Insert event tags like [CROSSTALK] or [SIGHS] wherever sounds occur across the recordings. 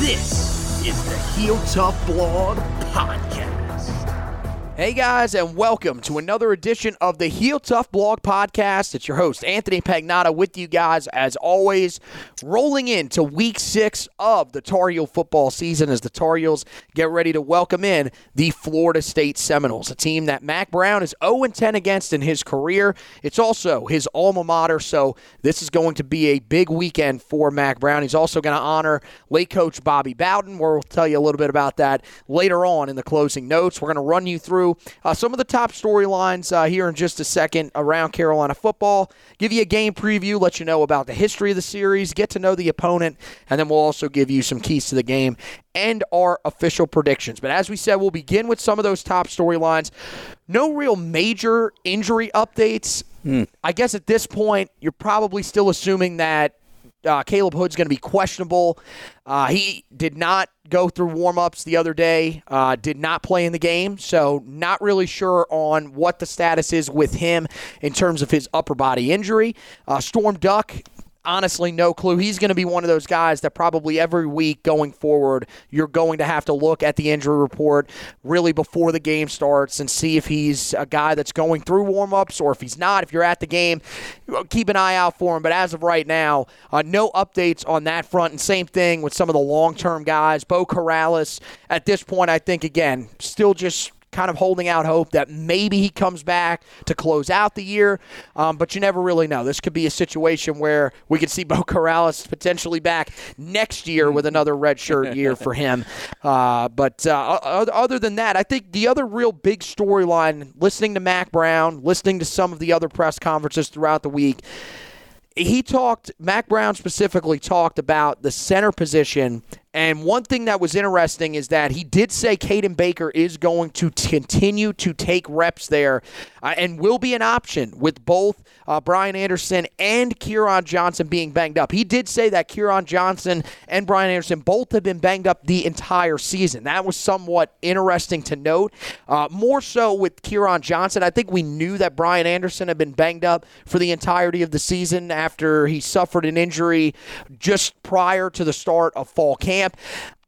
This is the Heel Tough Blog Podcast. Hey guys, and welcome to another edition of the Heel Tough Blog Podcast. It's your host, Anthony Pagnotta, with you guys as always, rolling into week six of the Tar Heel football season as the Tar Heels get ready to welcome in the Florida State Seminoles, a team that Mack Brown is 0 10 against in his career. It's also his alma mater, so this is going to be a big weekend for Mack Brown. He's also going to honor late coach Bobby Bowden, where we'll tell you a little bit about that later on in the closing notes. We're going to run you through uh, some of the top storylines uh, here in just a second around Carolina football, give you a game preview, let you know about the history of the series, get to know the opponent, and then we'll also give you some keys to the game and our official predictions. But as we said, we'll begin with some of those top storylines. No real major injury updates. I guess at this point, you're probably still assuming that uh, Caleb Hood's going to be questionable. Uh, he did not go through warm-ups the other day. Uh, did not play in the game, so not really sure on what the status is with him in terms of his upper body injury. Uh, Storm Duck honestly no clue. He's going to be one of those guys that probably every week going forward, you're going to have to look at the injury report really before the game starts and see if he's a guy that's going through warm-ups or if he's not. If you're at the game, keep an eye out for him. But as of right now, uh, no updates on that front. And same thing with some of the long-term guys. Beau Corrales, at this point, I think, again, still just kind of holding out hope that maybe he comes back to close out the year, um, but you never really know. This could be a situation where we could see Beau Corrales potentially back next year with another redshirt year for him. [LAUGHS] Uh, but uh, other than that, I think the other real big storyline, listening to Mack Brown, listening to some of the other press conferences throughout the week, he talked, Mack Brown specifically talked about the center position. And one thing that was interesting is that he did say Caden Baker is going to continue to take reps there uh, and will be an option with both uh, Brian Anderson and Quiron Johnson being banged up. He did say that Quiron Johnson and Brian Anderson both have been banged up the entire season. That was somewhat interesting to note. Uh, more so with Quiron Johnson, I think we knew that Brian Anderson had been banged up for the entirety of the season after he suffered an injury just prior to the start of fall camp.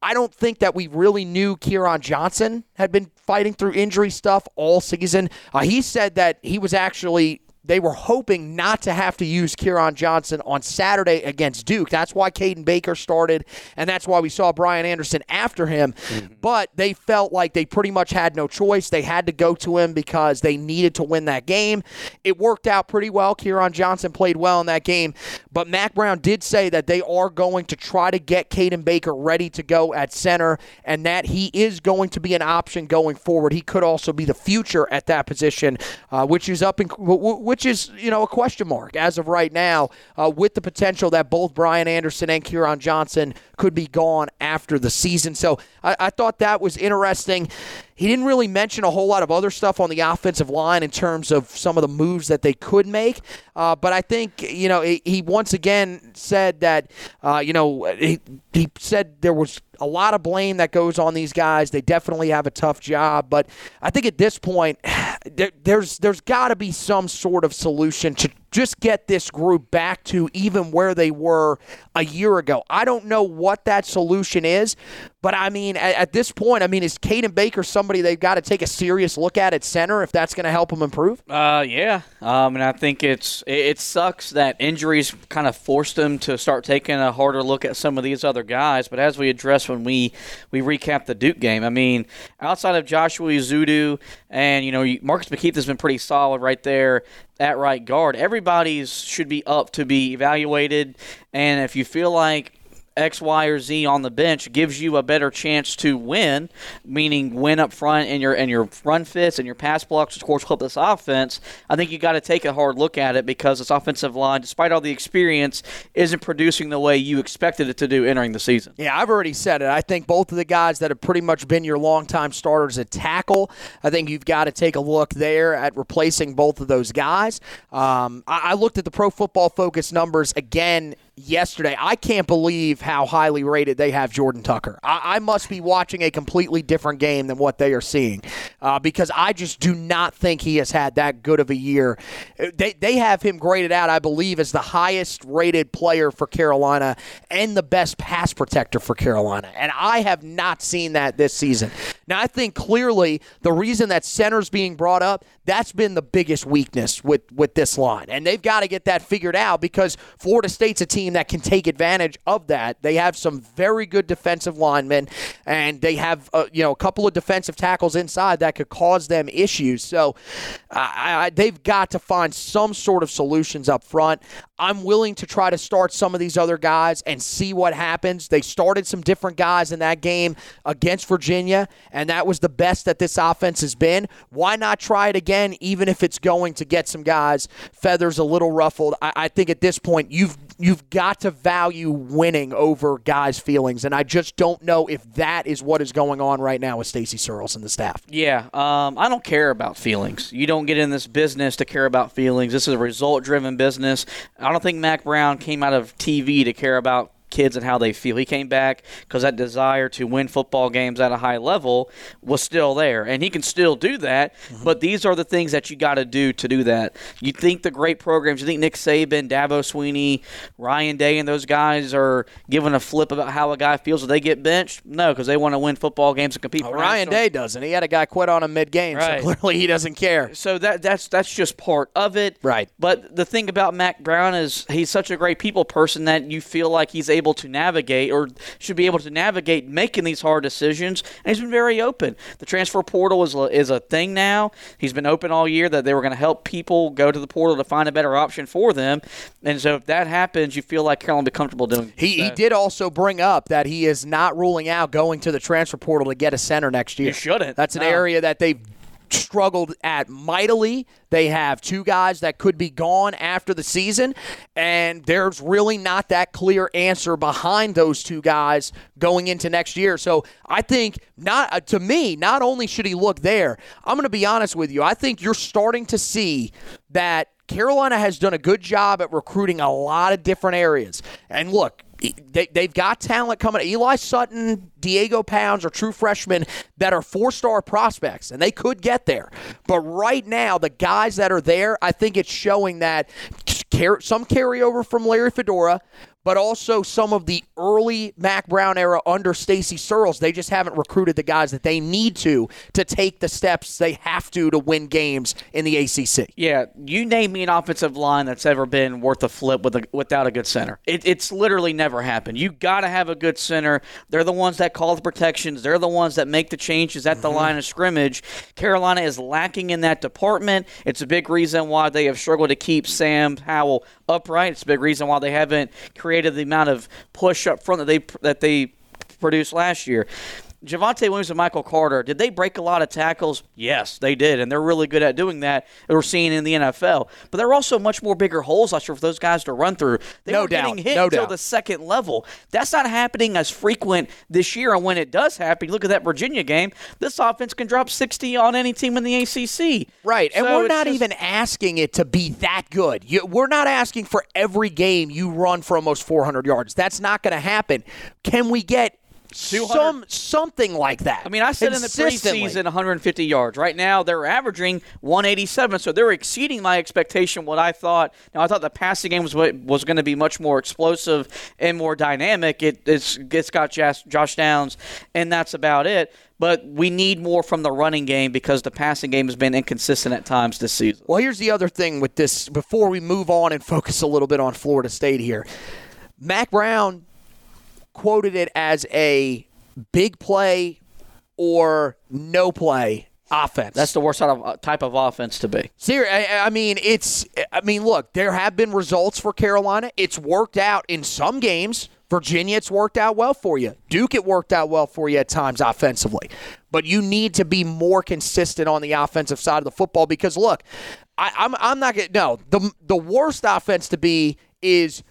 I don't think that we really knew Quiron Johnson had been fighting through injury stuff all season. Uh, he said that he was actually they were hoping not to have to use Quiron Johnson on Saturday against Duke. That's why Caden Baker started, and that's why we saw Brian Anderson after him. But they felt like they pretty much had no choice. They had to go to him because they needed to win that game. It worked out pretty well. Quiron Johnson played well in that game, but Mack Brown did say that they are going to try to get Caden Baker ready to go at center, and that he is going to be an option going forward. He could also be the future at that position, uh, which is up in which is you know a question mark as of right now, uh, with the potential that both Brian Anderson and Quiron Johnson could be gone after the season. So I, I thought that was interesting. He didn't really mention a whole lot of other stuff on the offensive line in terms of some of the moves that they could make. Uh, but I think, you know, he, he once again said that, uh, you know, he, he said there was a lot of blame that goes on these guys. They definitely have a tough job, but I think at this point, [SIGHS] there, there's there's got to be some sort of solution to just get this group back to even where they were a year ago. I don't know what that solution is, but I mean, at, at this point, I mean, is Caden Baker somebody they've got to take a serious look at at center if that's going to help them improve? Uh, yeah. Um, and I think it's it, it sucks that injuries kind of forced them to start taking a harder look at some of these other guys. But as we addressed when we we recap the Duke game, I mean, outside of Joshua Ezeudu and you know Marcus McKethan has been pretty solid right there at right guard. Everybody's should be up to be evaluated, and if you feel like X, Y, or Z on the bench gives you a better chance to win, meaning win up front and your and your run fits and your pass blocks, of course, help this offense. I think you got to take a hard look at it because this offensive line, despite all the experience, isn't producing the way you expected it to do entering the season. Yeah, I've already said it. I think both of the guys that have pretty much been your longtime starters at tackle, I think you've got to take a look there at replacing both of those guys. Um, I, I looked at the Pro Football Focus numbers again yesterday. I can't believe how highly rated they have Jordan Tucker. I, I must be watching a completely different game than what they are seeing uh, because I just do not think he has had that good of a year. They, they have him graded out, I believe, as the highest rated player for Carolina and the best pass protector for Carolina. And I have not seen that this season. Now, I think clearly the reason that center's being brought up, that's been the biggest weakness with, with this line. And they've got to get that figured out because Florida State's a team that can take advantage of that. They have some very good defensive linemen, and they have uh, you know a couple of defensive tackles inside that could cause them issues. So I, they've got to find some sort of solutions up front. I'm willing to try to start some of these other guys and see what happens. They started some different guys in that game against Virginia, and that was the best that this offense has been. Why not try it again, even if it's going to get some guys feathers a little ruffled? I, I think at this point you've you've got to value winning over guys' feelings, and I just don't know if that is what is going on right now with Stacy Searels and the staff. Yeah, um, I don't care about feelings. You don't get in this business to care about feelings. This is a result-driven business. I don't think Mack Brown came out of TV to care about kids and how they feel. He came back because that desire to win football games at a high level was still there, and he can still do that. Mm-hmm. But these are the things that you got to do to do that. You think the great programs, you think Nick Saban, Dabo Swinney, Ryan Day, and those guys are giving a flip about how a guy feels if they get benched? No, because they want to win football games and compete. Oh, Ryan Day doesn't. He had a guy quit on him mid game, right. so clearly he doesn't care. So that that's that's just part of it, right? But the thing about Mack Brown is he's such a great people person that you feel like he's able to navigate or should be able to navigate making these hard decisions. And he's been very open. The transfer portal is a, is a thing now. He's been open all year that they were going to help people go to the portal to find a better option for them. And so if that happens, you feel like Carolina will be comfortable doing. He so. he did also bring up that he is not ruling out going to the transfer portal to get a center next year. You shouldn't. That's an no. area that they've struggled at mightily. They have two guys that could be gone after the season, and there's really not that clear answer behind those two guys going into next year. So I think not uh, to me, not only should he look there, I'm going to be honest with you. I think you're starting to see that Carolina has done a good job at recruiting a lot of different areas. And look, they, they've got talent coming. Eli Sutton, Diego Pounds are true freshmen that are four star prospects, and they could get there. But right now, the guys that are there, I think it's showing that some carryover from Larry Fedora, but also some of the early Mack Brown era under Stacy Searels. They just haven't recruited the guys that they need to to take the steps they have to to win games in the ACC. Yeah, you name me an offensive line that's ever been worth a flip with a, without a good center. It, it's literally never happened. You got to have a good center. They're the ones that call the protections. They're the ones that make the changes at the mm-hmm. line of scrimmage. Carolina is lacking in that department. It's a big reason why they have struggled to keep Sam Howell upright. It's a big reason why they haven't created the amount of push up front that they that they produced last year. Javonte Williams and Michael Carter, did they break a lot of tackles? Yes, they did, and they're really good at doing that. We're seeing in the NFL, but there are also much more bigger holes last year for those guys to run through. They No were doubt, getting hit no until doubt. the second level. That's not happening as frequent this year, and when it does happen, look at that Virginia game. This offense can drop 60 on any team in the ACC. Right, and we're not just- even asking it to be that good. You, we're not asking for every game you run for almost 400 yards. That's not going to happen. Can we get 200? Some something like that? I mean, I said in the preseason 150 yards. Right now, they're averaging 187, so they're exceeding my expectation. What I thought. Now, I thought the passing game was was going to be much more explosive and more dynamic. It, it's it's got Josh, Josh Downs, and that's about it. But we need more from the running game because the passing game has been inconsistent at times this season. Well, here's the other thing with this before we move on and focus a little bit on Florida State here. Mack Brown quoted it as a big play or no play offense. That's the worst type of, uh, type of offense to be. Ser- I, I mean, it's. I mean, look, there have been results for Carolina. It's worked out in some games. Virginia, it's worked out well for you. Duke, it worked out well for you at times offensively. But you need to be more consistent on the offensive side of the football because, look, I, I'm, I'm not going to. No, the, the worst offense to be is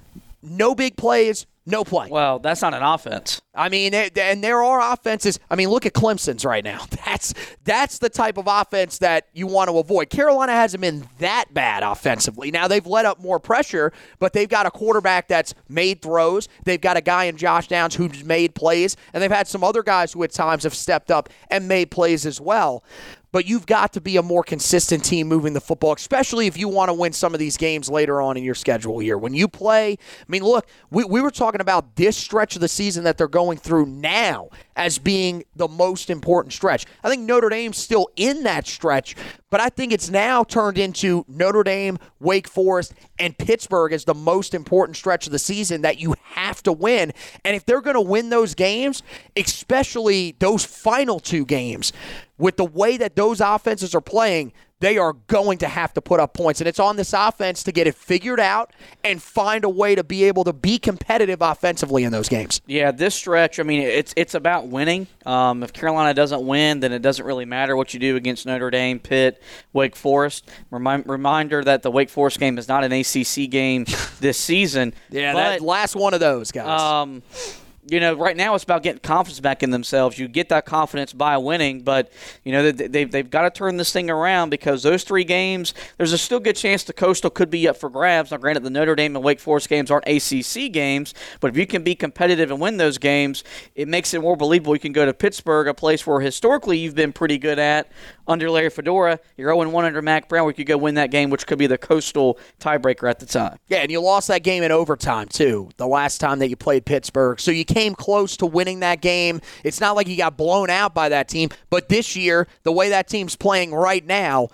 no big plays, no play. Well, that's not an offense. I mean, it- and there are offenses. I mean, look at Clemson's right now. [LAUGHS] That's that's the type of offense that you want to avoid. Carolina hasn't been that bad offensively. Now they've let up more pressure, but they've got a quarterback that's made throws. They've got a guy in Josh Downs who's made plays, and they've had some other guys who at times have stepped up and made plays as well. But you've got to be a more consistent team moving the football, especially if you want to win some of these games later on in your schedule here. When you play, I mean, look, we, we were talking about this stretch of the season that they're going through now as being the most important stretch. I think Notre Dame's still in that stretch, but I think it's now turned into Notre Dame, Wake Forest, and Pittsburgh as the most important stretch of the season that you have to win. And if they're going to win those games, especially those final two games, with the way that those offenses are playing, they are going to have to put up points. And it's on this offense to get it figured out and find a way to be able to be competitive offensively in those games. Yeah, this stretch, I mean, it's it's about winning. Um, if Carolina doesn't win, then it doesn't really matter what you do against Notre Dame, Pitt, Wake Forest. Remind, reminder that the Wake Forest game is not an ACC game this season. [LAUGHS] Yeah, but, that last one of those guys. um, you know, right now it's about getting confidence back in themselves. You get that confidence by winning, but you know they, they've they've got to turn this thing around because those three games, there's a still good chance the Coastal could be up for grabs. Now, granted, the Notre Dame and Wake Forest games aren't ACC games, but if you can be competitive and win those games, it makes it more believable. You can go to Pittsburgh, a place where historically you've been pretty good at under Larry Fedora. You're 0-1 under Mack Brown, where you could go win that game, which could be the Coastal tiebreaker at the time. Yeah, and you lost that game in overtime too. The last time that you played Pittsburgh, so you came close to winning that game. It's not like you got blown out by that team, but this year, the way that team's playing right now.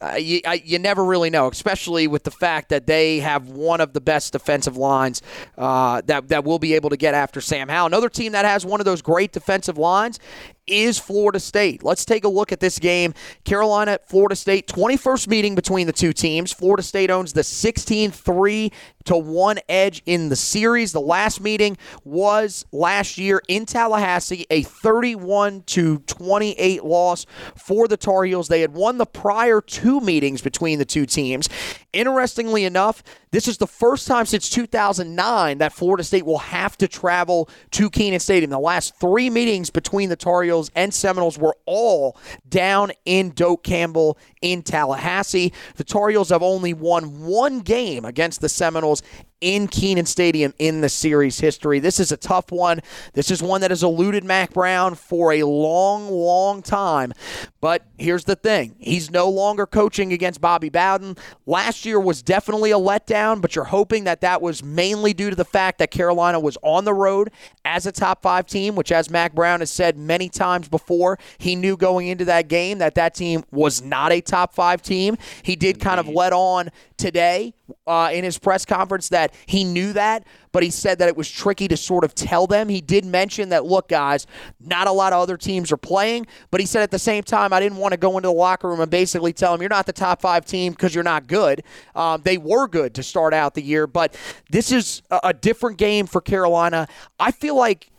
Uh, you, I, you never really know, especially with the fact that they have one of the best defensive lines uh, that that will be able to get after Sam Howell. Another team that has one of those great defensive lines is Florida State. Let's take a look at this game. Carolina Florida State, 21st meeting between the two teams. Florida State owns the 16 3 to 1 edge in the series. The last meeting was last year in Tallahassee, a 31 to 28 loss for the Tar Heels. They had won the prior two meetings between the two teams. Interestingly enough, this is the first time since 2009 that Florida State will have to travel to Kenan Stadium. The last three meetings between the Tar Heels and Seminoles were all down in Doak Campbell in Tallahassee. The Tar Heels have only won one game against the Seminoles disciples in Kenan Stadium in the series history. This is a tough one. This is one that has eluded Mack Brown for a long, long time. But here's the thing he's no longer coaching against Bobby Bowden. Last year was definitely a letdown, but you're hoping that that was mainly due to the fact that Carolina was on the road as a top five team, which, as Mack Brown has said many times before, he knew going into that game that that team was not a top five team. He did kind of let on today uh, in his press conference that he knew that, but he said that it was tricky to sort of tell them. He did mention that, look, guys, not a lot of other teams are playing, but he said at the same time, I didn't want to go into the locker room and basically tell them you're not the top five team because you're not good. Um, they were good to start out the year, but this is a, a different game for Carolina. I feel like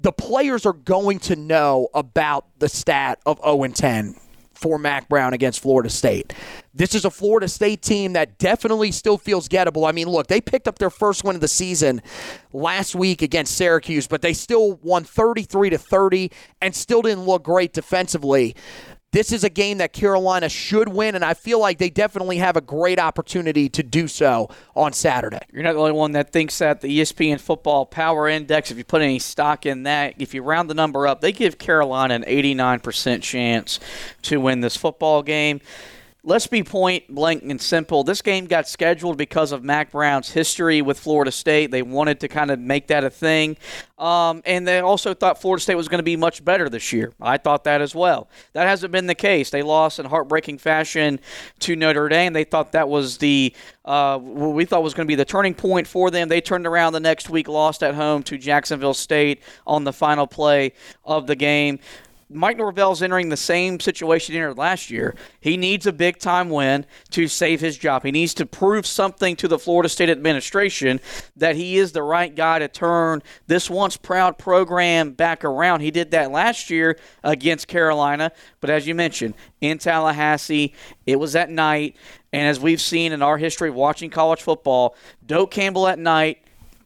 the players are going to know about the stat of 0 and 10 for Mack Brown against Florida State. This is a Florida State team that definitely still feels gettable. I mean, look, they picked up their first win of the season last week against Syracuse, but they still won 33 to 30 and still didn't look great defensively. This is a game that Carolina should win, and I feel like they definitely have a great opportunity to do so on Saturday. You're not the only one that thinks that the ESPN Football Power Index, if you put any stock in that, if you round the number up, they give Carolina an 89% chance to win this football game let's be point blank and simple. This game got scheduled because of Mack Brown's history with Florida State. They wanted to kind of make that a thing. Um, and they also thought Florida State was going to be much better this year. I thought that as well. That hasn't been the case. They lost in heartbreaking fashion to Notre Dame. They thought that was the uh, what we thought was going to be the turning point for them. They turned around the next week, lost at home to Jacksonville State on the final play of the game. Mike Norvell's entering the same situation he entered last year. He needs a big time win to save his job. He needs to prove something to the Florida State administration that he is the right guy to turn this once proud program back around. He did that last year against Carolina, but as you mentioned, in Tallahassee, it was at night. And as we've seen in our history of watching college football, Doak Campbell at night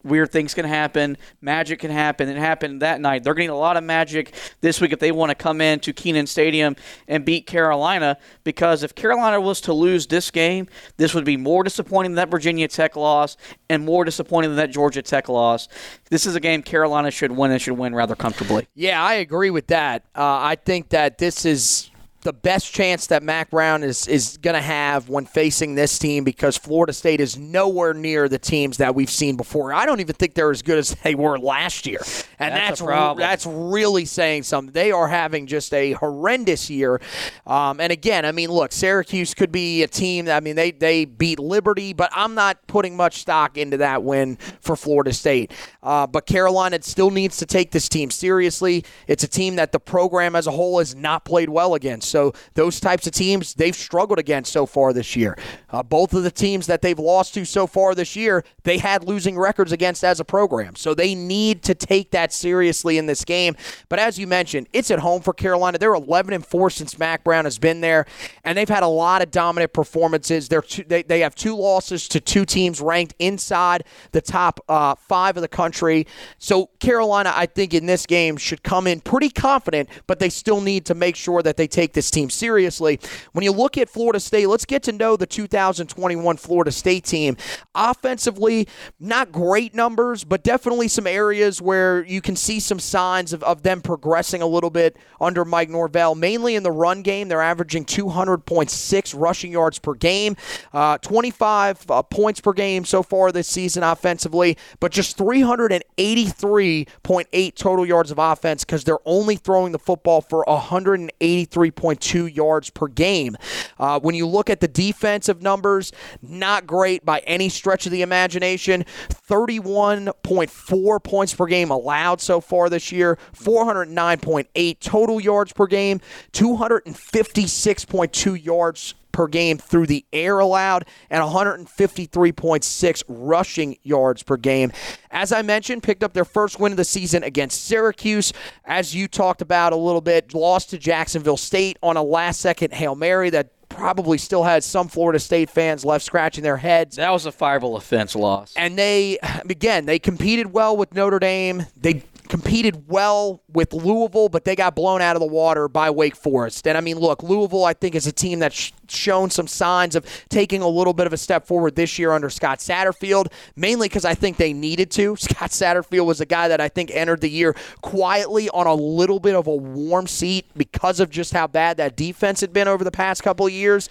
weird things can happen. Magic can happen. It happened that night. They're getting a lot of magic this week if they want to come into Kenan Stadium and beat Carolina. Because if Carolina was to lose this game, this would be more disappointing than that Virginia Tech loss and more disappointing than that Georgia Tech loss. This is a game Carolina should win and should win rather comfortably. Yeah, I agree with that. Uh, I think that this is the best chance that Mack Brown is is going to have when facing this team because Florida State is nowhere near the teams that we've seen before. I don't even think they're as good as they were last year, and that's that's, that's really saying something. They are having just a horrendous year. Um, and again, I mean, look, Syracuse could be a team. That, I mean, they they beat Liberty, but I'm not putting much stock into that win for Florida State. Uh, but Carolina still needs to take this team seriously. It's a team that the program as a whole has not played well against. So those types of teams they've struggled against so far this year. Uh, both of the teams that they've lost to so far this year, they had losing records against as a program. So they need to take that seriously in this game. But as you mentioned, it's at home for Carolina. They're 11 and 4 since Mack Brown has been there, and they've had a lot of dominant performances. They're two, they, they have two losses to two teams ranked inside the top uh, five of the country. So Carolina, I think, in this game should come in pretty confident, but they still need to make sure that they take this this team seriously. When you look at Florida State, let's get to know the 2021 Florida State team. Offensively, not great numbers, but definitely some areas where you can see some signs of, of them progressing a little bit under Mike Norvell, mainly in the run game. They're averaging 200.6 rushing yards per game, uh, 25 uh, points per game so far this season offensively, but just 383.8 total yards of offense because they're only throwing the football for 183. 2 yards per game. Uh, when you look at the defensive numbers, not great by any stretch of the imagination. 31.4 points per game allowed so far this year, 409.8 total yards per game, 256.2 yards per game through the air allowed and 153.6 rushing yards per game. As I mentioned, picked up their first win of the season against Syracuse. As you talked about a little bit, lost to Jacksonville State on a last second Hail Mary that probably still had some Florida State fans left scratching their heads. That was a fireable offense loss. And they, again, they competed well with Notre Dame. They competed well with Louisville, but they got blown out of the water by Wake Forest. And I mean, look, Louisville, I think, is a team that's shown some signs of taking a little bit of a step forward this year under Scott Satterfield, mainly because I think they needed to. [LAUGHS] Scott Satterfield was a guy that I think entered the year quietly on a little bit of a warm seat because of just how bad that defense had been over the past couple of years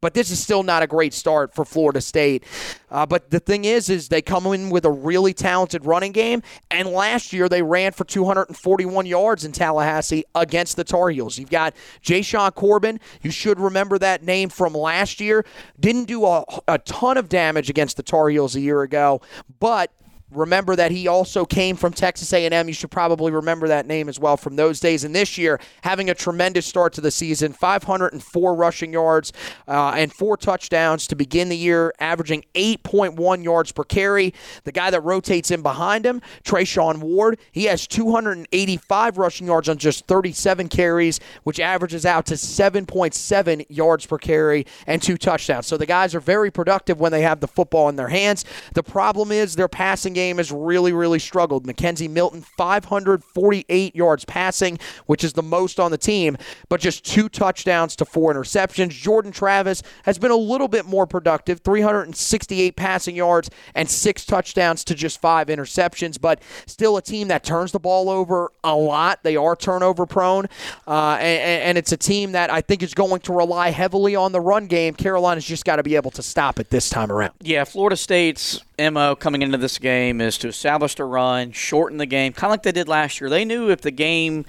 but this is still not a great start for Florida State. Uh, but the thing is, is they come in with a really talented running game, and last year they ran for 241 yards in Tallahassee against the Tar Heels. You've got Jashaun Corbin. You should remember that name from last year. Didn't do a, a ton of damage against the Tar Heels a year ago, but Remember that he also came from Texas A&M. You should probably remember that name as well from those days. And this year, having a tremendous start to the season, 504 rushing yards uh, and four touchdowns to begin the year, averaging 8.1 yards per carry. The guy that rotates in behind him, Treshaun Ward, he has 285 rushing yards on just 37 carries, which averages out to 7.7 yards per carry and two touchdowns. So the guys are very productive when they have the football in their hands. The problem is their passing game has really, really struggled. McKenzie Milton, 548 yards passing, which is the most on the team, but just two touchdowns to four interceptions. Jordan Travis has been a little bit more productive, 368 passing yards and six touchdowns to just five interceptions, but still a team that turns the ball over a lot. They are turnover prone, uh, and, and it's a team that I think is going to rely heavily on the run game. Carolina's just got to be able to stop it this time around. Yeah, Florida State's MO coming into this game is to establish the run, shorten the game, kind of like they did last year. They knew if the game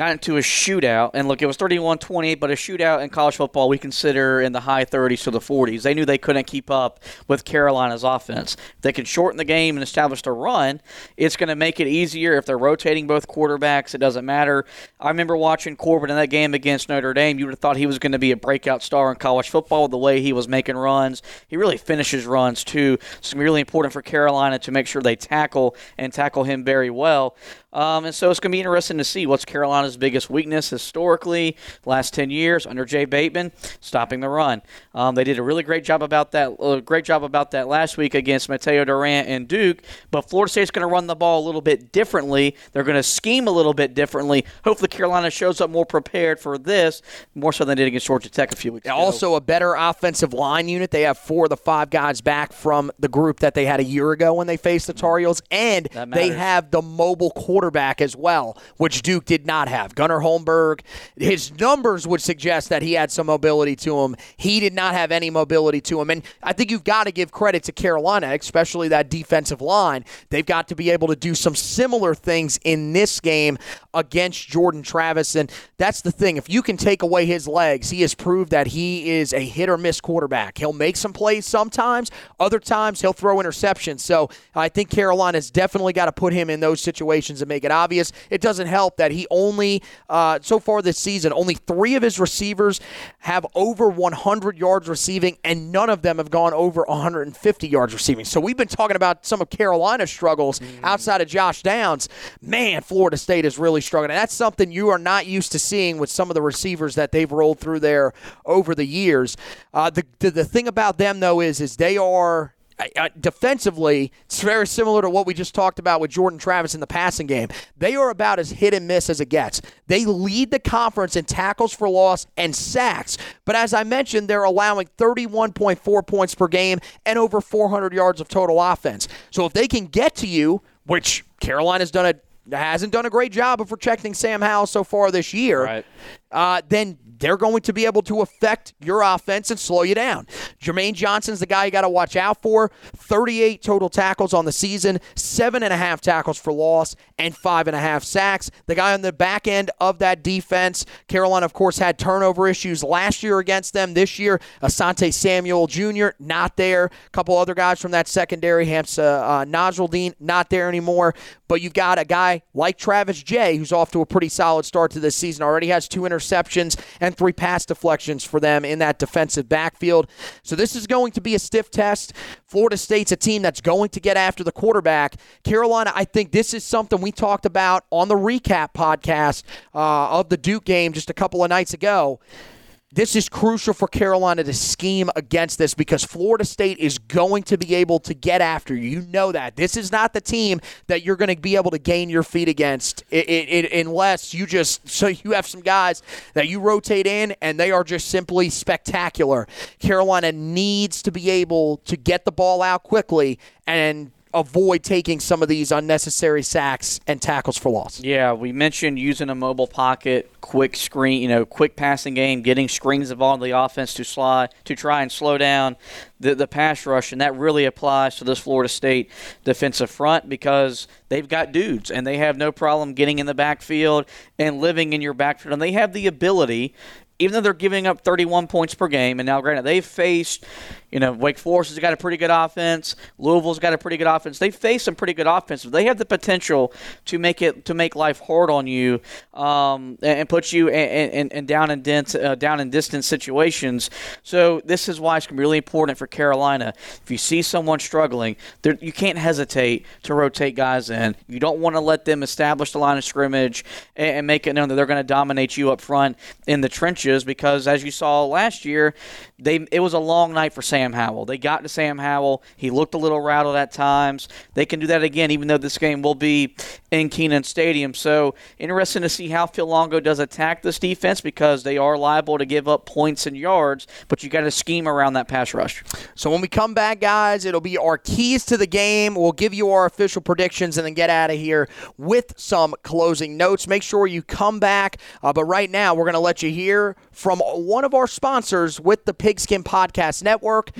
got into a shootout, and look, it was 31 28, but a shootout in college football we consider in the high 30s to the 40s. They knew they couldn't keep up with Carolina's offense. If they can shorten the game and establish a run, it's going to make it easier if they're rotating both quarterbacks. It doesn't matter. I remember watching Corbin in that game against Notre Dame. You would have thought he was going to be a breakout star in college football the way he was making runs. He really finishes runs, too. It's going to be really important for Carolina to make sure they tackle and tackle him very well. Um, and so it's going to be interesting to see what's Carolina's biggest weakness historically, last 10 years under Jay Bateman, stopping the run. Um, they did a really great job about that. Uh, great job about that last week against Mataeo Durant and Duke. But Florida State's going to run the ball a little bit differently. They're going to scheme a little bit differently. Hopefully, Carolina shows up more prepared for this, more so than they did against Georgia Tech a few weeks ago. Also, a better offensive line unit. They have four of the five guys back from the group that they had a year ago when they faced the Tar Heels, and they have the mobile quarterback as well, which Duke did not have. Gunnar Holmberg, his numbers would suggest that he had some mobility to him. He did not have any mobility to him. And I think you've got to give credit to Carolina, especially that defensive line. They've got to be able to do some similar things in this game against Jordan Travis. And that's the thing. If you can take away his legs, he has proved that he is a hit or miss quarterback. He'll make some plays sometimes, other times he'll throw interceptions. So I think Carolina's definitely got to put him in those situations and make it obvious. It doesn't help that he only, uh, so far this season, only three of his receivers have over 100 yards receiving, and none of them have gone over 150 yards receiving. So we've been talking about some of Carolina's struggles outside of Josh Downs. Man, Florida State is really struggling. And that's something you are not used to seeing with some of the receivers that they've rolled through there over the years. Uh, the, the the thing about them though is is they are uh, defensively, it's very similar to what we just talked about with Jordan Travis in the passing game. They are about as hit and miss as it gets. They lead the conference in tackles for loss and sacks, but as I mentioned, they're allowing 31.4 points per game and over 400 yards of total offense. So if they can get to you, which Carolina's done a hasn't done a great job of protecting Sam Howell so far this year, Right. Uh, then they're going to be able to affect your offense and slow you down. Jermaine Johnson's the guy you got to watch out for. 38 total tackles on the season, seven and a half tackles for loss, and five and a half sacks. The guy on the back end of that defense, Carolina, of course, had turnover issues last year against them. This year, Asante Samuel Jr., not there. A couple other guys from that secondary, Hamza uh, not there anymore. But you've got a guy like Travis Jay, who's off to a pretty solid start to this season, already has two interceptions and three pass deflections for them in that defensive backfield. So this is going to be a stiff test. Florida State's a team that's going to get after the quarterback. Carolina, I think this is something we talked about on the recap podcast uh, of the Duke game just a couple of nights ago. This is crucial for Carolina to scheme against this because Florida State is going to be able to get after you. You know that. This is not the team that you're going to be able to gain your feet against i i i unless you just, [LAUGHS] so you have some guys that you rotate in and they are just simply spectacular. Carolina needs to be able to get the ball out quickly and avoid taking some of these unnecessary sacks and tackles for loss. Yeah, we mentioned using a mobile pocket, quick screen, you know, quick passing game, getting screens involved in the offense to slide to try and slow down the the pass rush, and that really applies to this Florida State defensive front because they've got dudes and they have no problem getting in the backfield and living in your backfield, and they have the ability even though they're giving up 31 points per game, and now granted they've faced, you know, Wake Forest has got a pretty good offense, Louisville's got a pretty good offense. They face some pretty good offense. They have the potential to make it to make life hard on you um, and, and put you in, in, in down and dense, uh, down and distance situations. So this is why it's really important for Carolina. If you see someone struggling, you can't hesitate to rotate guys in. You don't want to let them establish the line of scrimmage and, and make it known that they're going to dominate you up front in the trenches because, as you saw last year, they it was a long night for Sam Howell. They got to Sam Howell. He looked a little rattled at times. They can do that again, even though this game will be in Kenan Stadium. So interesting to see how Phil Longo does attack this defense because they are liable to give up points and yards, but you got to scheme around that pass rush. So when we come back, guys, it'll be our keys to the game. We'll give you our official predictions and then get out of here with some closing notes. Make sure you come back. Uh, but right now, we're going to let you hear from one of our sponsors with the Pigskin Podcast Network.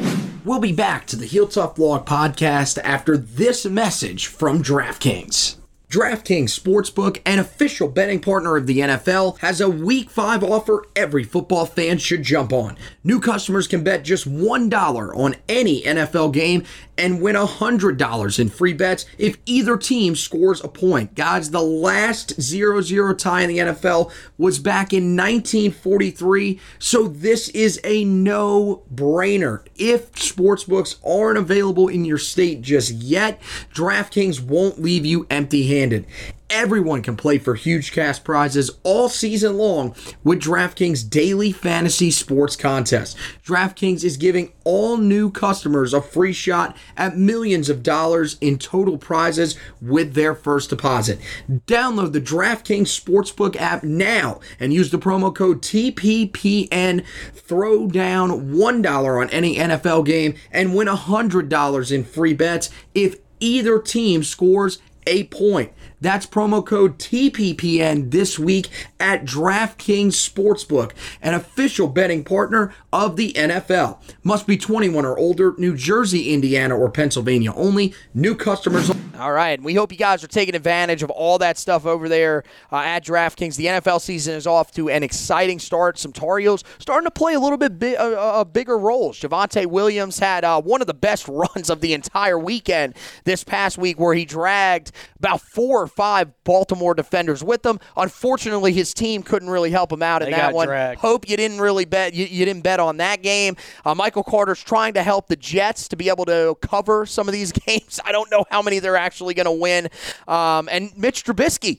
We'll be back to the Heel Tough Vlog podcast after this message from DraftKings. DraftKings Sportsbook, an official betting partner of the NFL, has a Week 5 offer every football fan should jump on. New customers can bet just $1 on any NFL game and win $100 in free bets if either team scores a point. Guys, the last 0 0 tie in the NFL was back in 1943, so this is a no brainer. If sportsbooks aren't available in your state just yet, DraftKings won't leave you empty handed. Everyone can play for huge cash prizes all season long with DraftKings Daily Fantasy Sports Contest. DraftKings is giving all new customers a free shot at millions of dollars in total prizes with their first deposit. Download the DraftKings Sportsbook app now and use the promo code TPPN. Throw down $1 on any NFL game and win $100 in free bets if either team scores a point. That's promo code TPPN this week at DraftKings Sportsbook, an official betting partner of the NFL. Must be 21 or older, New Jersey, Indiana, or Pennsylvania only. New customers. All right, we hope you guys are taking advantage of all that stuff over there uh, at DraftKings. The NFL season is off to an exciting start. Some Tar starting to play a little bit bi- uh, uh, bigger roles. Javonte Williams had uh, one of the best [LAUGHS] runs of the entire weekend this past week, where he dragged about four five Baltimore defenders with him. Unfortunately, his team couldn't really help him out in They that one. dragged. Hope you didn't really bet. You, you didn't bet on that game. Uh, Michael Carter's trying to help the Jets to be able to cover some of these [LAUGHS] games. I don't know how many they're actually going to win. Um, and Mitch Trubisky,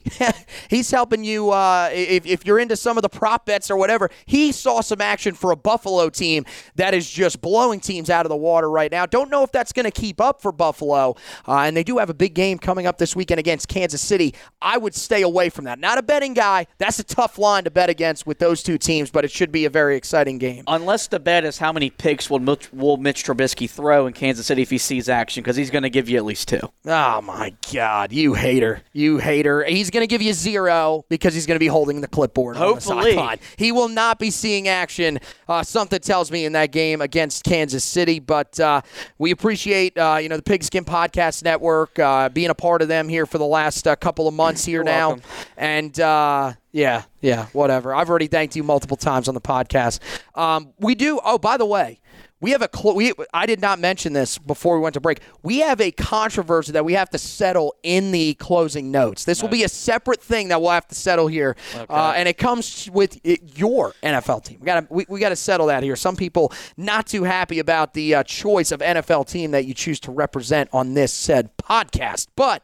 [LAUGHS] he's helping you. Uh, if, if you're into some of the prop bets or whatever, he saw some action for a Buffalo team that is just blowing teams out of the water right now. Don't know if that's going to keep up for Buffalo. Uh, and they do have a big game coming up this weekend against Kansas City. I would stay away from that. Not a betting guy. That's a tough line to bet against with those two teams, but it should be a very exciting game. Unless the bet is how many picks will Mitch, will Mitch Trubisky throw in Kansas City if he sees action, because he's going to give you at least two. Oh my God, you hater, you hater! He's going to give you zero because he's going to be holding the clipboard. on the Hopefully. sideline. he will not be seeing action. Uh, something tells me in that game against Kansas City, but uh, we appreciate uh, you know the Pigskin Podcast Network uh, being a part of them here for the last uh, couple of months here now, welcome. and. Uh, yeah, yeah, whatever. I've already thanked you multiple times on the podcast. Um, we do. Oh, by the way, we have a. Cl- we, I did not mention this before we went to break. We have a controversy that we have to settle in the closing notes. This will be a separate thing that we'll have to settle here, uh, and it comes with it, your NFL team. We got to we, we got to settle that here. Some people not too happy about the uh, choice of NFL team that you choose to represent on this said podcast. But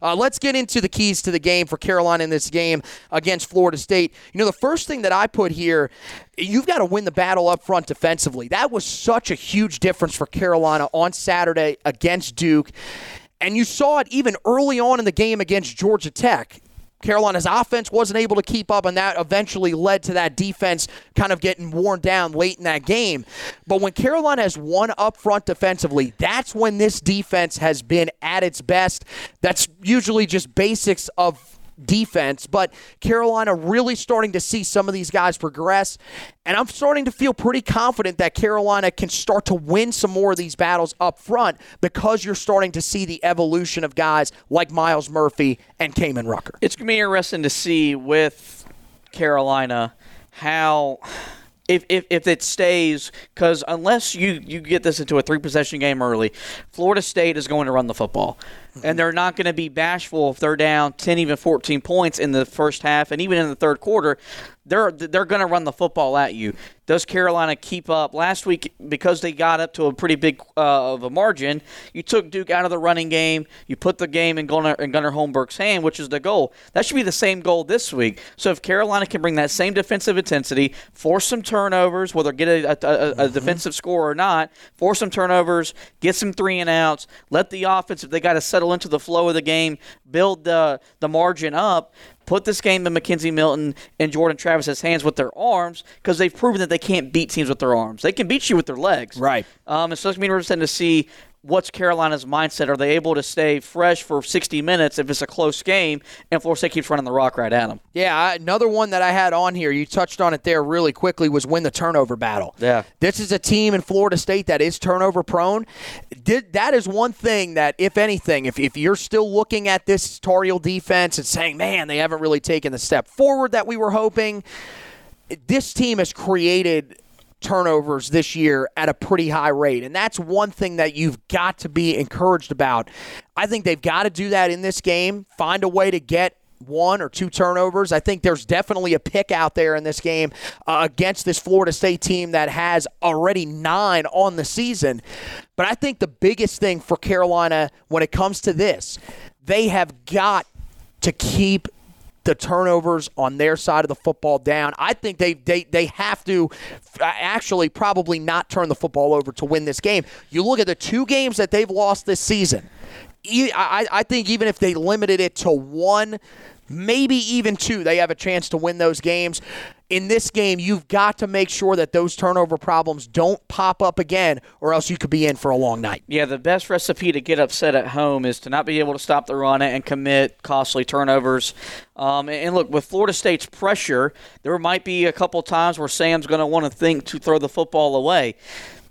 uh, let's get into the keys to the game for Carolina in this game against Florida State. You know, the first thing that I put here, you've got to win the battle up front defensively. That was such a huge difference for Carolina on Saturday against Duke. And you saw it even early on in the game against Georgia Tech. Carolina's offense wasn't able to keep up, and that eventually led to that defense kind of getting worn down late in that game. But when Carolina has won up front defensively, that's when this defense has been at its best. That's usually just basics of defense, but Carolina really starting to see some of these guys progress. And I'm starting to feel pretty confident that Carolina can start to win some more of these battles up front because you're starting to see the evolution of guys like Myles Murphy and Kaimon Rucker. It's going to be interesting to see with Carolina how if, if, if it stays, because unless you, you get this into a three possession game early, Florida State is going to run the football. And they're not going to be bashful if they're down 10, even 14 points in the first half and even in the third quarter. They're, they're going to run the football at you. Does Carolina keep up? Last week, because they got up to a pretty big uh, of a margin, you took Duke out of the running game. You put the game in Gunnar, in Gunnar Holmberg's hand, which is the goal. That should be the same goal this week. So if Carolina can bring that same defensive intensity, force some turnovers, whether get a, a, a, a mm-hmm. defensive score or not, force some turnovers, get some three and outs, let the offense, if they got to settle into the flow of the game, build the, the margin up, put this game in McKenzie Milton and Jordan Travis's hands with their arms because they've proven that they can't beat teams with their arms. They can beat you with their legs. Right. Um, and so it's going to be interesting to see what's Carolina's mindset? Are they able to stay fresh for 60 minutes if it's a close game and Florida State keeps running the rock right at them? Yeah, another one that I had on here, you touched on it there really quickly, was win the turnover battle. Yeah. This is a team in Florida State that is turnover prone. That is one thing that, if anything, if, if you're still looking at this Tar Heel defense and saying, man, they haven't really taken the step forward that we were hoping, this team has created turnovers this year at a pretty high rate. And that's one thing that you've got to be encouraged about. I think they've got to do that in this game, find a way to get one or two turnovers. I think there's definitely a pick out there in this game uh, against this Florida State team that has already nine on the season. But I think the biggest thing for Carolina when it comes to this, they have got to keep the turnovers on their side of the football down. I think they they they have to actually probably not turn the football over to win this game. You look at the two games that they've lost this season. I, I think even if they limited it to one, maybe even two, they have a chance to win those games in this game, you've got to make sure that those turnover problems don't pop up again, or else you could be in for a long night. Yeah, the best recipe to get upset at home is to not be able to stop the run and commit costly turnovers. Um, and look, with Florida State's pressure, there might be a couple times where Sam's going to want to think to throw the football away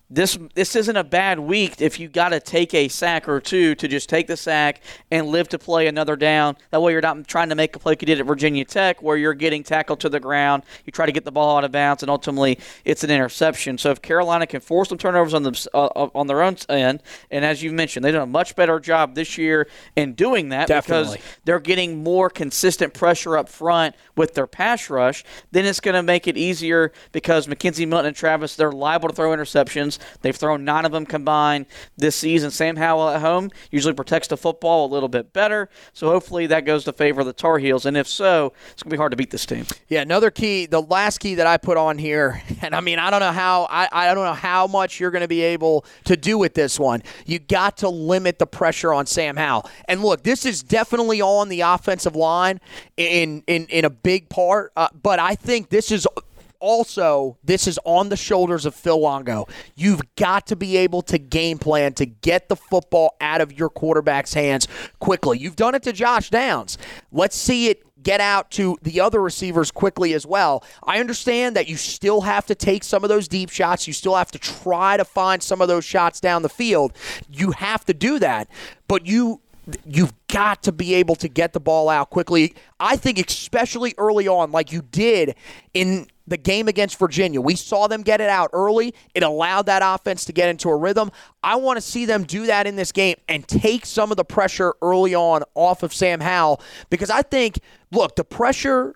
this this isn't a bad week if you got to take a sack or two to just take the sack and live to play another down. That way you're not trying to make a play like you did at Virginia Tech where you're getting tackled to the ground, you try to get the ball out of bounds, and ultimately it's an interception. So if Carolina can force some turnovers on them uh, uh, on their own end, and as you mentioned, they've done a much better job this year in doing that Definitely. because they're getting more consistent pressure up front with their pass rush. Then it's going to make it easier because McKenzie Milton and Travis they're liable to throw interceptions. They've thrown nine of them combined this season. Sam Howell at home usually protects the football a little bit better. So hopefully that goes to favor the Tar Heels. And if so, it's going to be hard to beat this team. Yeah, another key, the last key that I put on here, [LAUGHS] and I mean, I don't know how, I, I don't know how much you're going to be able to do with this one. You got to limit the pressure on Sam Howell. And look, this is definitely on the offensive line in in, in a big part, uh, but I think this is also, this is on the shoulders of Phil Longo. You've got to be able to game plan to get the football out of your quarterback's hands quickly. You've done it to Josh Downs. Let's see it get out to the other receivers quickly as well. I understand that you still have to take some of those deep shots. You still have to try to find some of those shots down the field. You have to do that. But you you've got to be able to get the ball out quickly. I think especially early on like you did in the game against Virginia. We saw them get it out early. It allowed that offense to get into a rhythm. I want to see them do that in this game and take some of the pressure early on off of Sam Howell because I think, look, the pressure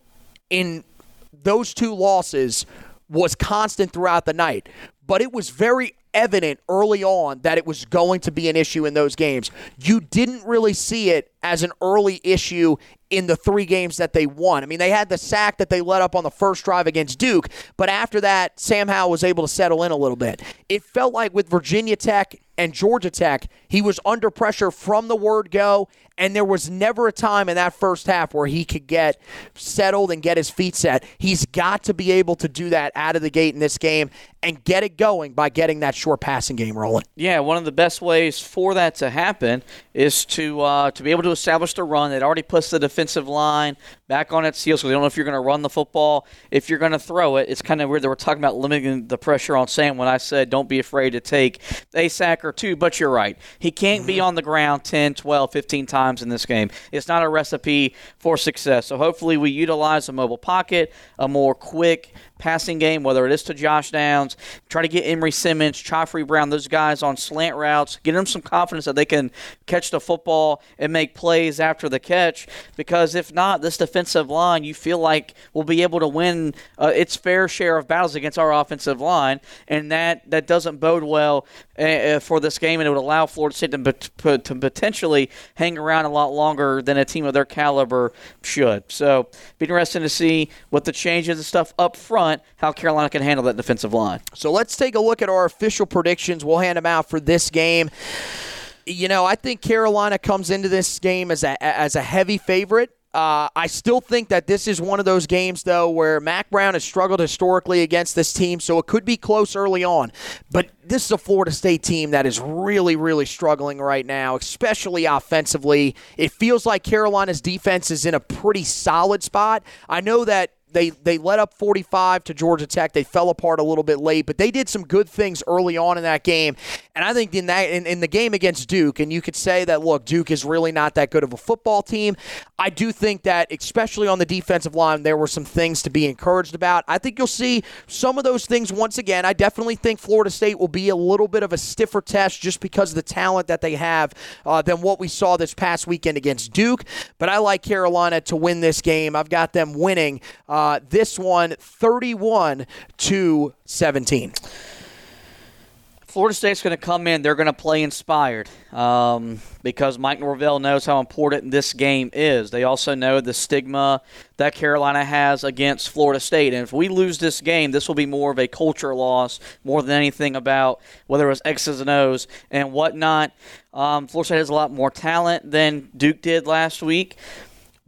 in those two losses was constant throughout the night, but it was very evident early on that it was going to be an issue in those games. You didn't really see it as an early issue in the three games that they won. I mean, they had the sack that they let up on the first drive against Duke, but after that, Sam Howell was able to settle in a little bit. It felt like with Virginia Tech and Georgia Tech, he was under pressure from the word go, and there was never a time in that first half where he could get settled and get his feet set. He's got to be able to do that out of the gate in this game, and get it going by getting that short passing game rolling. Yeah, one of the best ways for that to happen is to uh, to be able to establish the run. It already puts the defensive line back on its heels because they don't know if you're going to run the football, if you're going to throw it. It's kind of weird that we're talking about limiting the pressure on Sam when I said don't be afraid to take a sack or two, but you're right. He can't be on the ground 10, 12, 15 times in this game. It's not a recipe for success. So hopefully we utilize a mobile pocket, a more quick passing game, whether it is to Josh Downs, try to get Emery Simmons, Khafre Brown, those guys on slant routes, get them some confidence that they can catch the football and make plays after the catch. Because if not, this defensive line, you feel like will be able to win uh, its fair share of battles against our offensive line, and that that doesn't bode well uh, for this game, and it would allow Florida State to, to potentially hang around a lot longer than a team of their caliber should. So, be interesting to see what the changes and stuff up front, how Carolina can handle that defensive line. So let's take a look at our official predictions. We'll hand them out for this game. You know, I think Carolina comes into this game as a as a heavy favorite. Uh, I still think that this is one of those games, though, where Mack Brown has struggled historically against this team, so it could be close early on. But this is a Florida State team that is really, really struggling right now, especially offensively. It feels like Carolina's defense is in a pretty solid spot. I know that they they let up 45 to Georgia Tech. They fell apart a little bit late, but they did some good things early on in that game. And I think in that in, in the game against Duke, and you could say that look, Duke is really not that good of a football team. I do think that especially on the defensive line, there were some things to be encouraged about. I think you'll see some of those things once again. I definitely think Florida State will be a little bit of a stiffer test just because of the talent that they have uh, than what we saw this past weekend against Duke. But I like Carolina to win this game. I've got them winning. Uh, uh, this one 31 to 17. Florida State's going to come in. They're going to play inspired um, because Mike Norvell knows how important this game is. They also know the stigma that Carolina has against Florida State. And if we lose this game, this will be more of a culture loss more than anything about whether it was X's and O's and whatnot. Um, Florida State has a lot more talent than Duke did last week,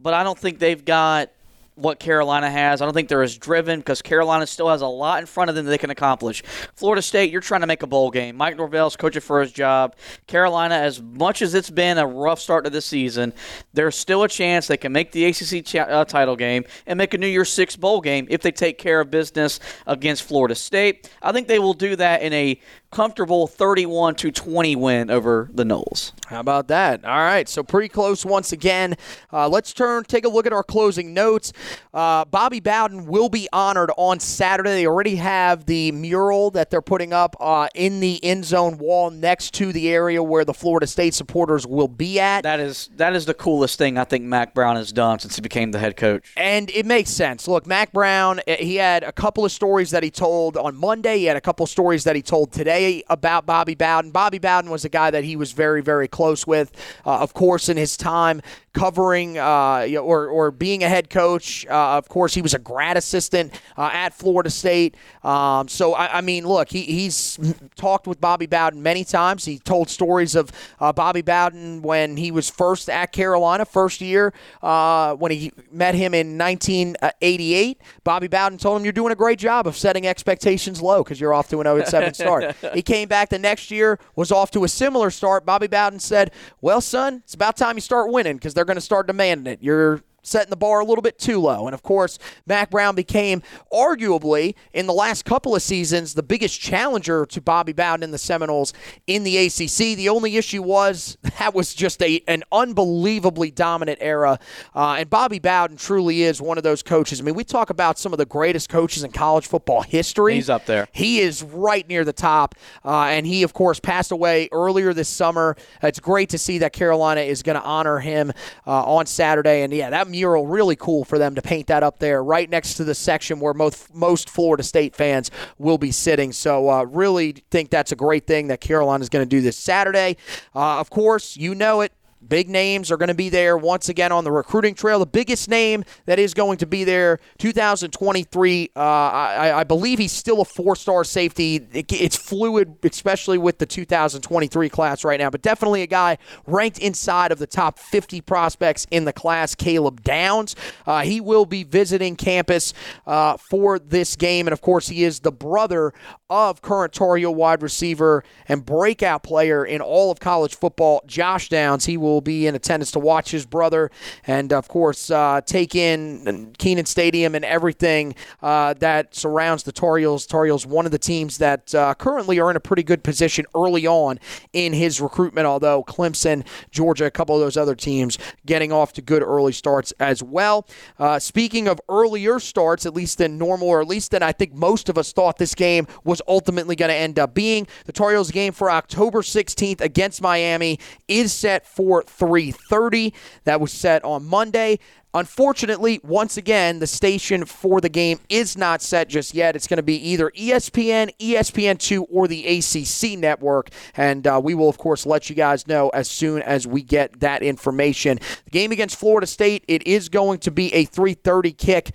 but I don't think they've got – what Carolina has. I don't think they're as driven because Carolina still has a lot in front of them that they can accomplish. Florida State, you're trying to make a bowl game. Mike Norvell's coaching for his job. Carolina, as much as it's been a rough start to the season, there's still a chance they can make the ACC ch- uh, title game and make a New Year's Six bowl game if they take care of business against Florida State. I think they will do that in a comfortable 31 to 20 win over the Noles. How about that? All right, so pretty close once again. Uh, let's turn, take a look at our closing notes. Uh, Bobby Bowden will be honored on Saturday. They already have the mural that they're putting up uh, in the end zone wall next to the area where the Florida State supporters will be at. That is that is the coolest thing I think Mack Brown has done since he became the head coach. And it makes sense. Look, Mack Brown, eh, he had a couple of stories that he told on Monday. He had a couple of stories that he told today about Bobby Bowden. Bobby Bowden was a guy that he was very, very close with. Uh, of course, in his time covering uh, or, or being a head coach. Uh, of course, he was a grad assistant uh, at Florida State. Um, so, I, I, mean, look, he, he's talked with Bobby Bowden many times. He told stories of uh, Bobby Bowden when he was first at Carolina, first year, uh, when he met him in 1988. Bobby Bowden told him, You're doing a great job of setting expectations low because you're off to an 0 7 start. [LAUGHS] he came back the next year, was off to a similar start. Bobby Bowden said, Well, son, it's about time you start winning because they're going to start demanding it. You're setting the bar a little bit too low. And of course, Mack Brown became arguably in the last couple of seasons the biggest challenger to Bobby Bowden in the Seminoles in the ACC. The only issue was [LAUGHS] that was just a an unbelievably dominant era. Uh, and Bobby Bowden truly is one of those coaches. I mean, we talk about some of the greatest coaches in college football history. He's up there. He is right near the top. Uh, and he, of course, passed away earlier this summer. It's great to see that Carolina is going to honor him uh, on Saturday. And yeah, that mural really cool for them to paint that up there right next to the section where most most Florida State fans will be sitting. So uh, really think that's a great thing that Carolina is going to do this Saturday. Uh, of course, you know it Big names are going to be there once again on the recruiting trail. The biggest name that is going to be there, 2023. Uh, I, I, believe he's still a four-star safety. It, it's fluid, especially with the 2023 class right now, but definitely a guy ranked inside of the top 50 prospects in the class. Caleb Downs. Uh, he will be visiting campus uh, for this game, and of course, he is the brother of current Tar Heel wide receiver and breakout player in all of college football, Josh Downs. He will be in attendance to watch his brother and, of course, uh, take in Kenan Stadium and everything uh, that surrounds the Tar Heels. One of the teams that uh, currently are in a pretty good position early on in his recruitment, although Clemson, Georgia, a couple of those other teams getting off to good early starts as well. Uh, speaking of earlier starts, at least than normal, or at least than I think most of us thought this game was ultimately going to end up being. The Tar game for October 16th against Miami is set for 3:30. That was set on Monday. Unfortunately, once again, the station for the game is not set just yet. It's going to be either ESPN, ESPN2, or the ACC network. And uh, we will, of course, let you guys know as soon as we get that information. The game against Florida State, it is going to be a 3.30 kick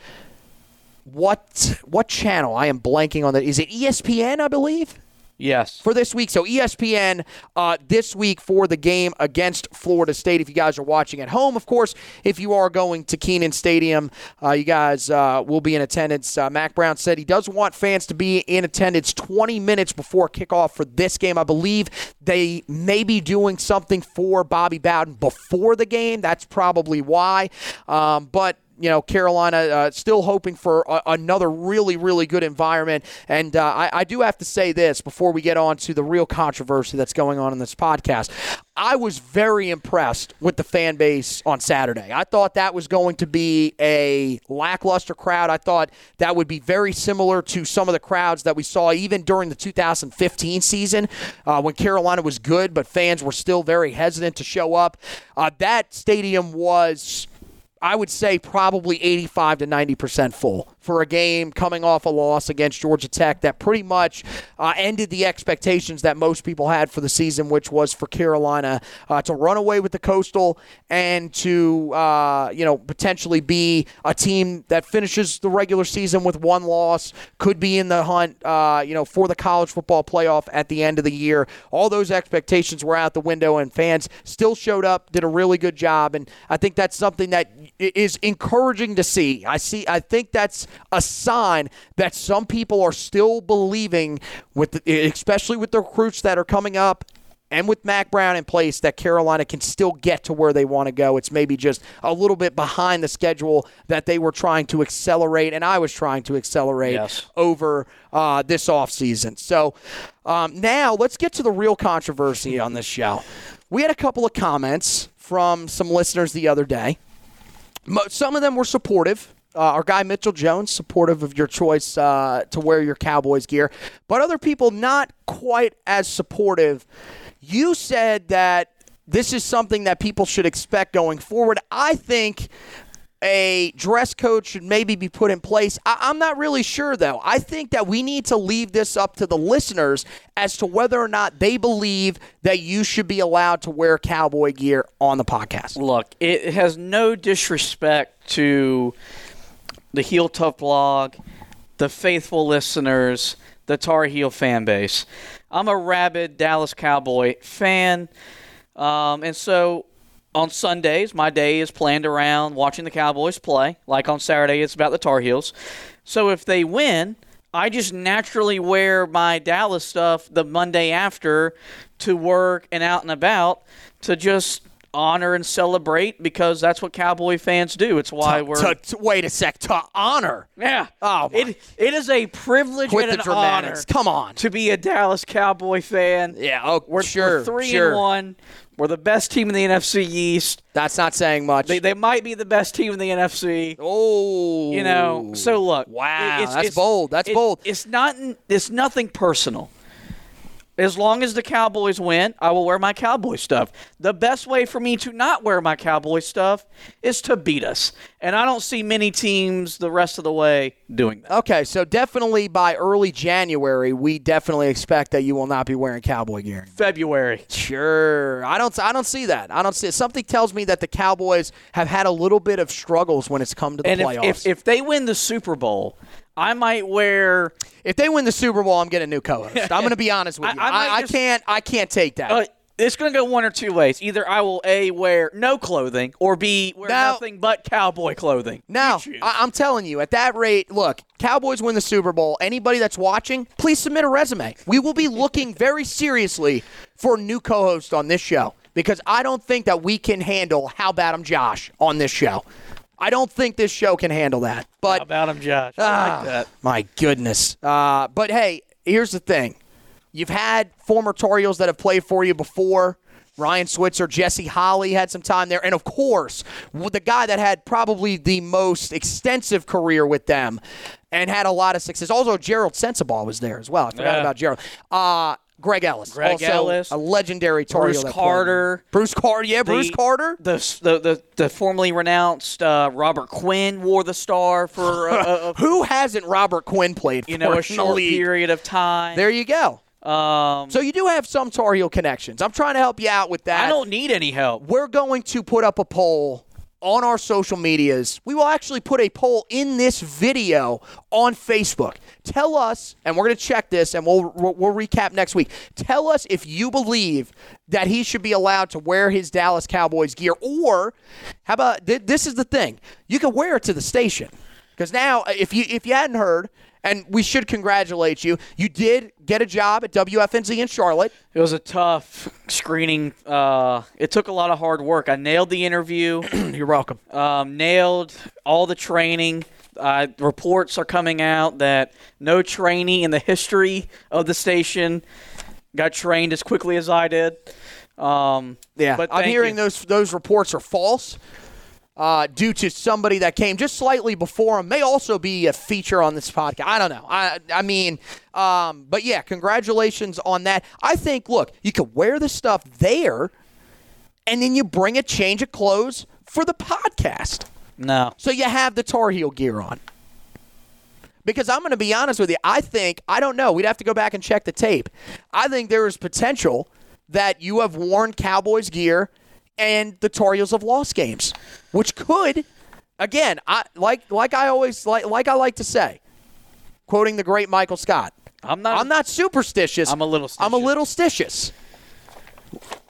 what what channel? I am blanking on that. Is it ESPN? I believe. Yes. For this week. So ESPN uh, this week for the game against Florida State. If you guys are watching at home, of course, if you are going to Kenan Stadium, uh, you guys uh, will be in attendance. Uh, Mack Brown said he does want fans to be in attendance 20 minutes before kickoff for this game. I believe they may be doing something for Bobby Bowden before the game. That's probably why. Um, but you know, Carolina uh, still hoping for a, another really, really good environment. And uh, I, I, do have to say this before we get on to the real controversy that's going on in this podcast. I was very impressed with the fan base on Saturday. I thought that was going to be a lackluster crowd. I thought that would be very similar to some of the crowds that we saw even during the 2015 season uh, when Carolina was good, but fans were still very hesitant to show up. Uh, that stadium was I would say probably 85 to 90% full for a game coming off a loss against Georgia Tech that pretty much uh, ended the expectations that most people had for the season, which was for Carolina uh, to run away with the Coastal and to uh, you know potentially be a team that finishes the regular season with one loss, could be in the hunt uh, you know for the college football playoff at the end of the year. All those expectations were out the window, and fans still showed up, did a really good job, and I think that's something that is encouraging to see. I see. I think that's a sign that some people are still believing, with the, especially with the recruits that are coming up and with Mack Brown in place, that Carolina can still get to where they want to go. It's maybe just a little bit behind the schedule that they were trying to accelerate, and I was trying to accelerate yes. over uh, this offseason. So um, now let's get to the real controversy on this show. We had a couple of comments from some listeners the other day. Some of them were supportive uh, our guy Mitchell Jones, supportive of your choice uh, to wear your Cowboys gear, but other people not quite as supportive. You said that this is something that people should expect going forward. I think a dress code should maybe be put in place. I- am not really sure, though. I think that we need to leave this up to the listeners as to whether or not they believe that you should be allowed to wear cowboy gear on the podcast. Look, it has no disrespect to the Heel Tough blog, the faithful listeners, the Tar Heel fan base. I'm a rabid Dallas Cowboy fan. Um, and so on Sundays, my day is planned around watching the Cowboys play. Like on Saturday, it's about the Tar Heels. So if they win, I just naturally wear my Dallas stuff the Monday after to work and out and about to just honor and celebrate because that's what Cowboy fans do. It's why to, we're to, to, wait a sec to honor. Yeah. Oh, it it is a privilege Quit and an honor. Come on, to be a Dallas Cowboy fan. Yeah. Oh, we're, sure. We're three sure. and one. We're the best team in the NFC East. That's not saying much. They, they might be the best team in the NFC. Oh, you know. So look, wow, it's, that's it's, bold. That's it, bold. It's not. It's nothing personal As long as the Cowboys win, I will wear my Cowboy stuff. The best way for me to not wear my Cowboy stuff is to beat us. And I don't see many teams the rest of the way doing that. Okay, so definitely by early January, we definitely expect that you will not be wearing cowboy gear. anymore. February. Sure, I don't. I don't see that. I don't see. Something tells me that the Cowboys have had a little bit of struggles when it's come to the And if, playoffs. if, if they win the Super Bowl, I might wear. If they win the Super Bowl, I'm getting a new co-host. [LAUGHS] I'm going to be honest with you. I I, I just- can't. I can't take that. Uh, it's going to go one or two ways. Either I will A, wear no clothing, or B, wear Now- nothing but cowboy clothing. Now, I- I'm telling you, at that rate, look, Cowboys win the Super Bowl. Anybody that's watching, please submit a resume. We will be looking very seriously for a new co host on this show because I don't think that we can handle How Bad I'm Josh on this show. I don't think this show can handle that. But How about him, Josh? I Ah, like that. My goodness. Uh, but hey, here's the thing. You've had former Tar Heels that have played for you before. Ryan Switzer, Jesse Holley had some time there. And of course, the guy that had probably the most extensive career with them and had a lot of success. Also, Gerald Sensabaugh was there as well. I forgot Yeah. about Gerald. Uh, Greg Ellis. Greg also Ellis. A legendary Tar Bruce. Carter. Bruce Carter. Yeah, Bruce The- Carter. The, the, the, the formerly renounced uh, Robert Quinn wore the star for a, a, a, Who hasn't Robert Quinn played for you know a short period of time. There you go. um, So you do have some Tar Heel connections. I'm trying to help you out with that. I don't need any help. We're going to put up a poll on our social medias. We will actually put a poll in this video on Facebook. Tell us, and we're going to check this, and we'll we'll recap next week. Tell us if you believe that he should be allowed to wear his Dallas Cowboys gear, or how about th- this is the thing: you can wear it to the station. Because now, if you if you hadn't heard, and we should congratulate you, you did get a job at WFNZ in Charlotte. It was a tough screening. Uh, it took a lot of hard work. I nailed the interview. [CLEARS THROAT] You're welcome. um, nailed all the training. Uh, reports are coming out that no trainee in the history of the station got trained as quickly as I did. Um, Yeah, but I'm hearing you. those those reports are false. Uh, due to somebody that came just slightly before him, may also be a feature on this podcast. I don't know. I I mean, um, but yeah, congratulations on that. I think. Look, you could wear the stuff there, and then you bring a change of clothes for the podcast. No, So you have the Tar Heel gear on. Because I'm going to be honest with you, I think, I don't know, we'd have to go back and check the tape. I think there is potential that you have worn Cowboys gear and the Tar Heels have lost games, which could, again, I like like I always like like I like to say, quoting the great Michael Scott. I'm not. I'm not superstitious. I'm a little I'm a little stitious.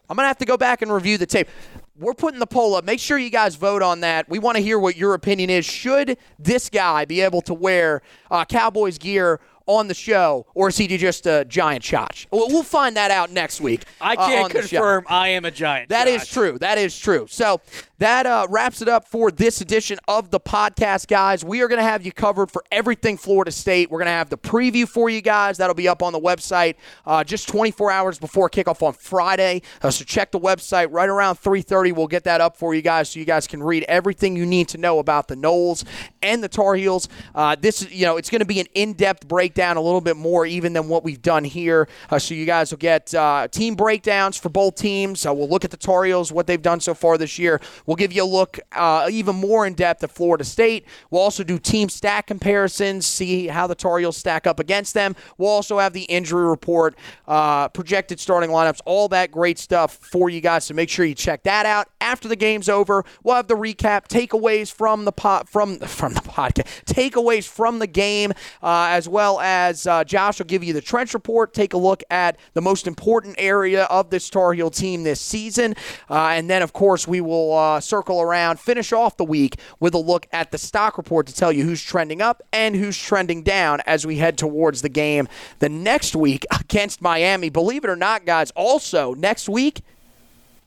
I'm gonna have to go back and review the tape. We're putting the poll up. Make sure you guys vote on that. We want to hear what your opinion is. Should this guy be able to wear uh, Cowboys gear on the show, or is he just a giant shot? We'll find that out next week. I uh, can't show. confirm I am a giant. That is true. That is true. So that uh, wraps it up for this edition of the podcast, guys. We are going to have you covered for everything Florida State. We're going to have the preview for you guys. That'll be up on the website uh, just 24 hours before kickoff on Friday. Uh, so check the website right around 3:30. We'll get that up for you guys, so you guys can read everything you need to know about the Noles and the Tar Heels. Uh, this, is, you know, it's going to be an in-depth breakdown, a little bit more even than what we've done here. Uh, so you guys will get uh, team breakdowns for both teams. We'll look at the Tar Heels, what they've done so far this year. We'll give you a look uh, even more in depth at Florida State. We'll also do team stat comparisons, see how the Tar Heels stack up against them. We'll also have the injury report, uh, projected starting lineups, all that great stuff for you guys. So make sure you check that out. After the game's over, we'll have the recap, takeaways from the pot from [LAUGHS] from the podcast, takeaways from the game, uh, as well as uh, Josh will give you the trench report. Take a look at the most important area of this Tar Heel team this season, uh, and then of course we will uh, circle around, finish off the week with a look at the stock report to tell you who's trending up and who's trending down as we head towards the game the next week [LAUGHS] against Miami. Believe it or not, guys. Also next week,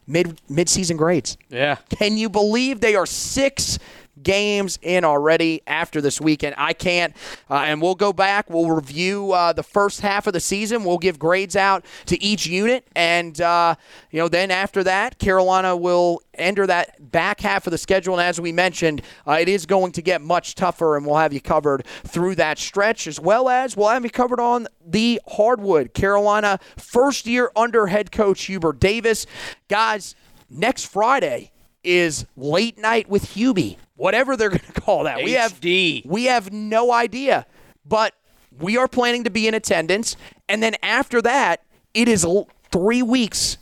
mid mid season grades. Yeah. Can you believe they are six games in already after this weekend. I can't, uh, and we'll go back. We'll review uh, the first half of the season. We'll give grades out to each unit, and uh, you know, then after that, Carolina will enter that back half of the schedule. And as we mentioned, uh, it is going to get much tougher, and we'll have you covered through that stretch, as well as we'll have you covered on the hardwood. Carolina, first year under head coach Hubert Davis. Guys, next Friday is late night with Hubie, whatever they're [LAUGHS] going to call that. We have HD. we have no idea, but we are planning to be in attendance, and then after that, it is l- three weeks.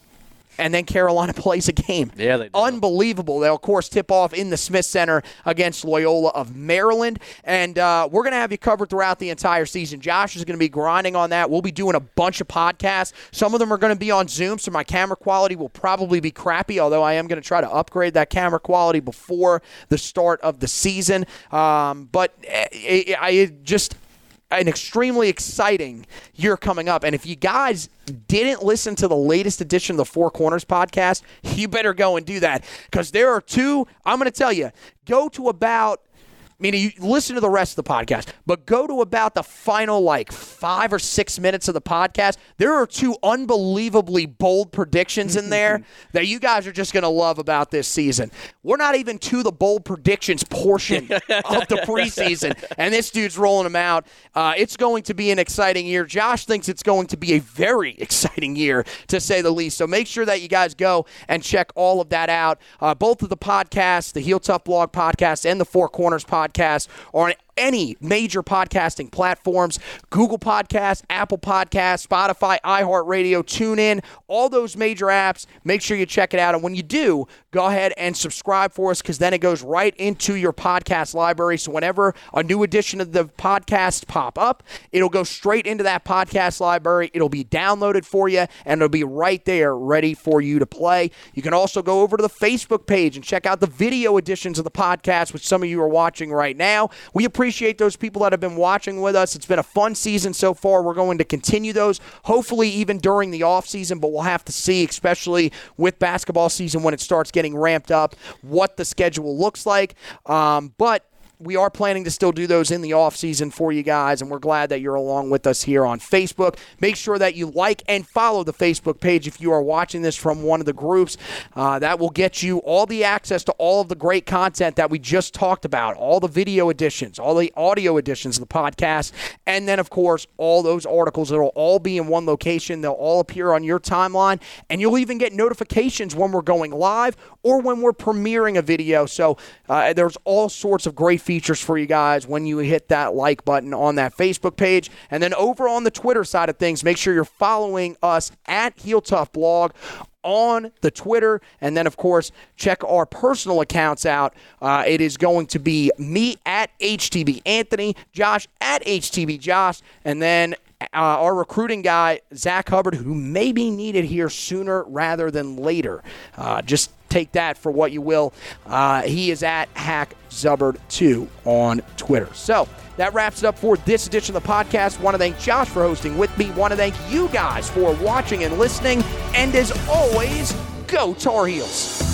And then Carolina [LAUGHS] plays a game. Yeah, they do. Unbelievable. They'll, of course, tip off in the Smith Center against Loyola of Maryland. And uh, we're going to have you covered throughout the entire season. Josh is going to be grinding on that. We'll be doing a bunch of podcasts. Some of them are going to be on Zoom, so my camera quality will probably be crappy, although I am going to try to upgrade that camera quality before the start of the season. Um, but I, I just an extremely exciting year coming up. And if you guys didn't listen to the latest edition of the Four Corners podcast, you better go and do that because there are two. I'm going to tell you, go to about. Meaning, you listen to the rest of the podcast, but go to about the final like five or six minutes of the podcast. There are two unbelievably bold predictions in there that you guys are just going to love about this season. We're not even to the bold predictions portion [LAUGHS] of the preseason, and this dude's rolling them out. Uh, it's going to be an exciting year. Josh thinks it's going to be a very [LAUGHS] exciting year, to say the least. So make sure that you guys go and check all of that out. Uh, both of the podcasts, the Heel Tough Blog podcast and the Four Corners podcast, are on any major podcasting platforms Google Podcasts, Apple Podcasts, Spotify, iHeartRadio, TuneIn, all those major apps. Make sure you check it out. And when you do, go ahead and subscribe for us because then it goes right into your podcast library. So whenever a new edition of the podcast pop up, it'll go straight into that podcast library. It'll be downloaded for you and it'll be right there ready for you to play. You can also go over to the Facebook page and check out the video editions of the podcast, which some of you are watching right now. We appreciate those people that have been watching with us. It's been a fun season so far. We're going to continue those, hopefully, even during the off season, but we'll have to see, especially with basketball season when it starts getting ramped up, what the schedule looks like. Um, but we are planning to still do those in the off season for you guys, and we're glad that you're along with us here on Facebook. Make sure that you like and follow the Facebook page if you are watching this from one of the groups. Uh, that will get you all the access to all of the great content that we just talked about, all the video editions, all the audio editions of the podcast, and then, of course, all those articles. It'll all be in one location. They'll all appear on your timeline, and you'll even get notifications when we're going live or when we're premiering a video. So uh, there's all sorts of great features for you guys when you hit that like button on that Facebook page. And then over on the Twitter side of things, make sure you're following us at Heel Tough Blog on the Twitter. And then, of course, check our personal accounts out. Uh, it is going to be me at HTB Anthony, Josh at HTB Josh, and then uh, our recruiting guy, Zach Hubbard, who may be needed here sooner rather than later. Uh, just take that for what you will. Uh, he is at Hack Zubbard2 on Twitter. So that wraps it up for this edition of the podcast. Want to thank Josh for hosting with me. Want to thank you guys for watching and listening. And as always, go Tar Heels.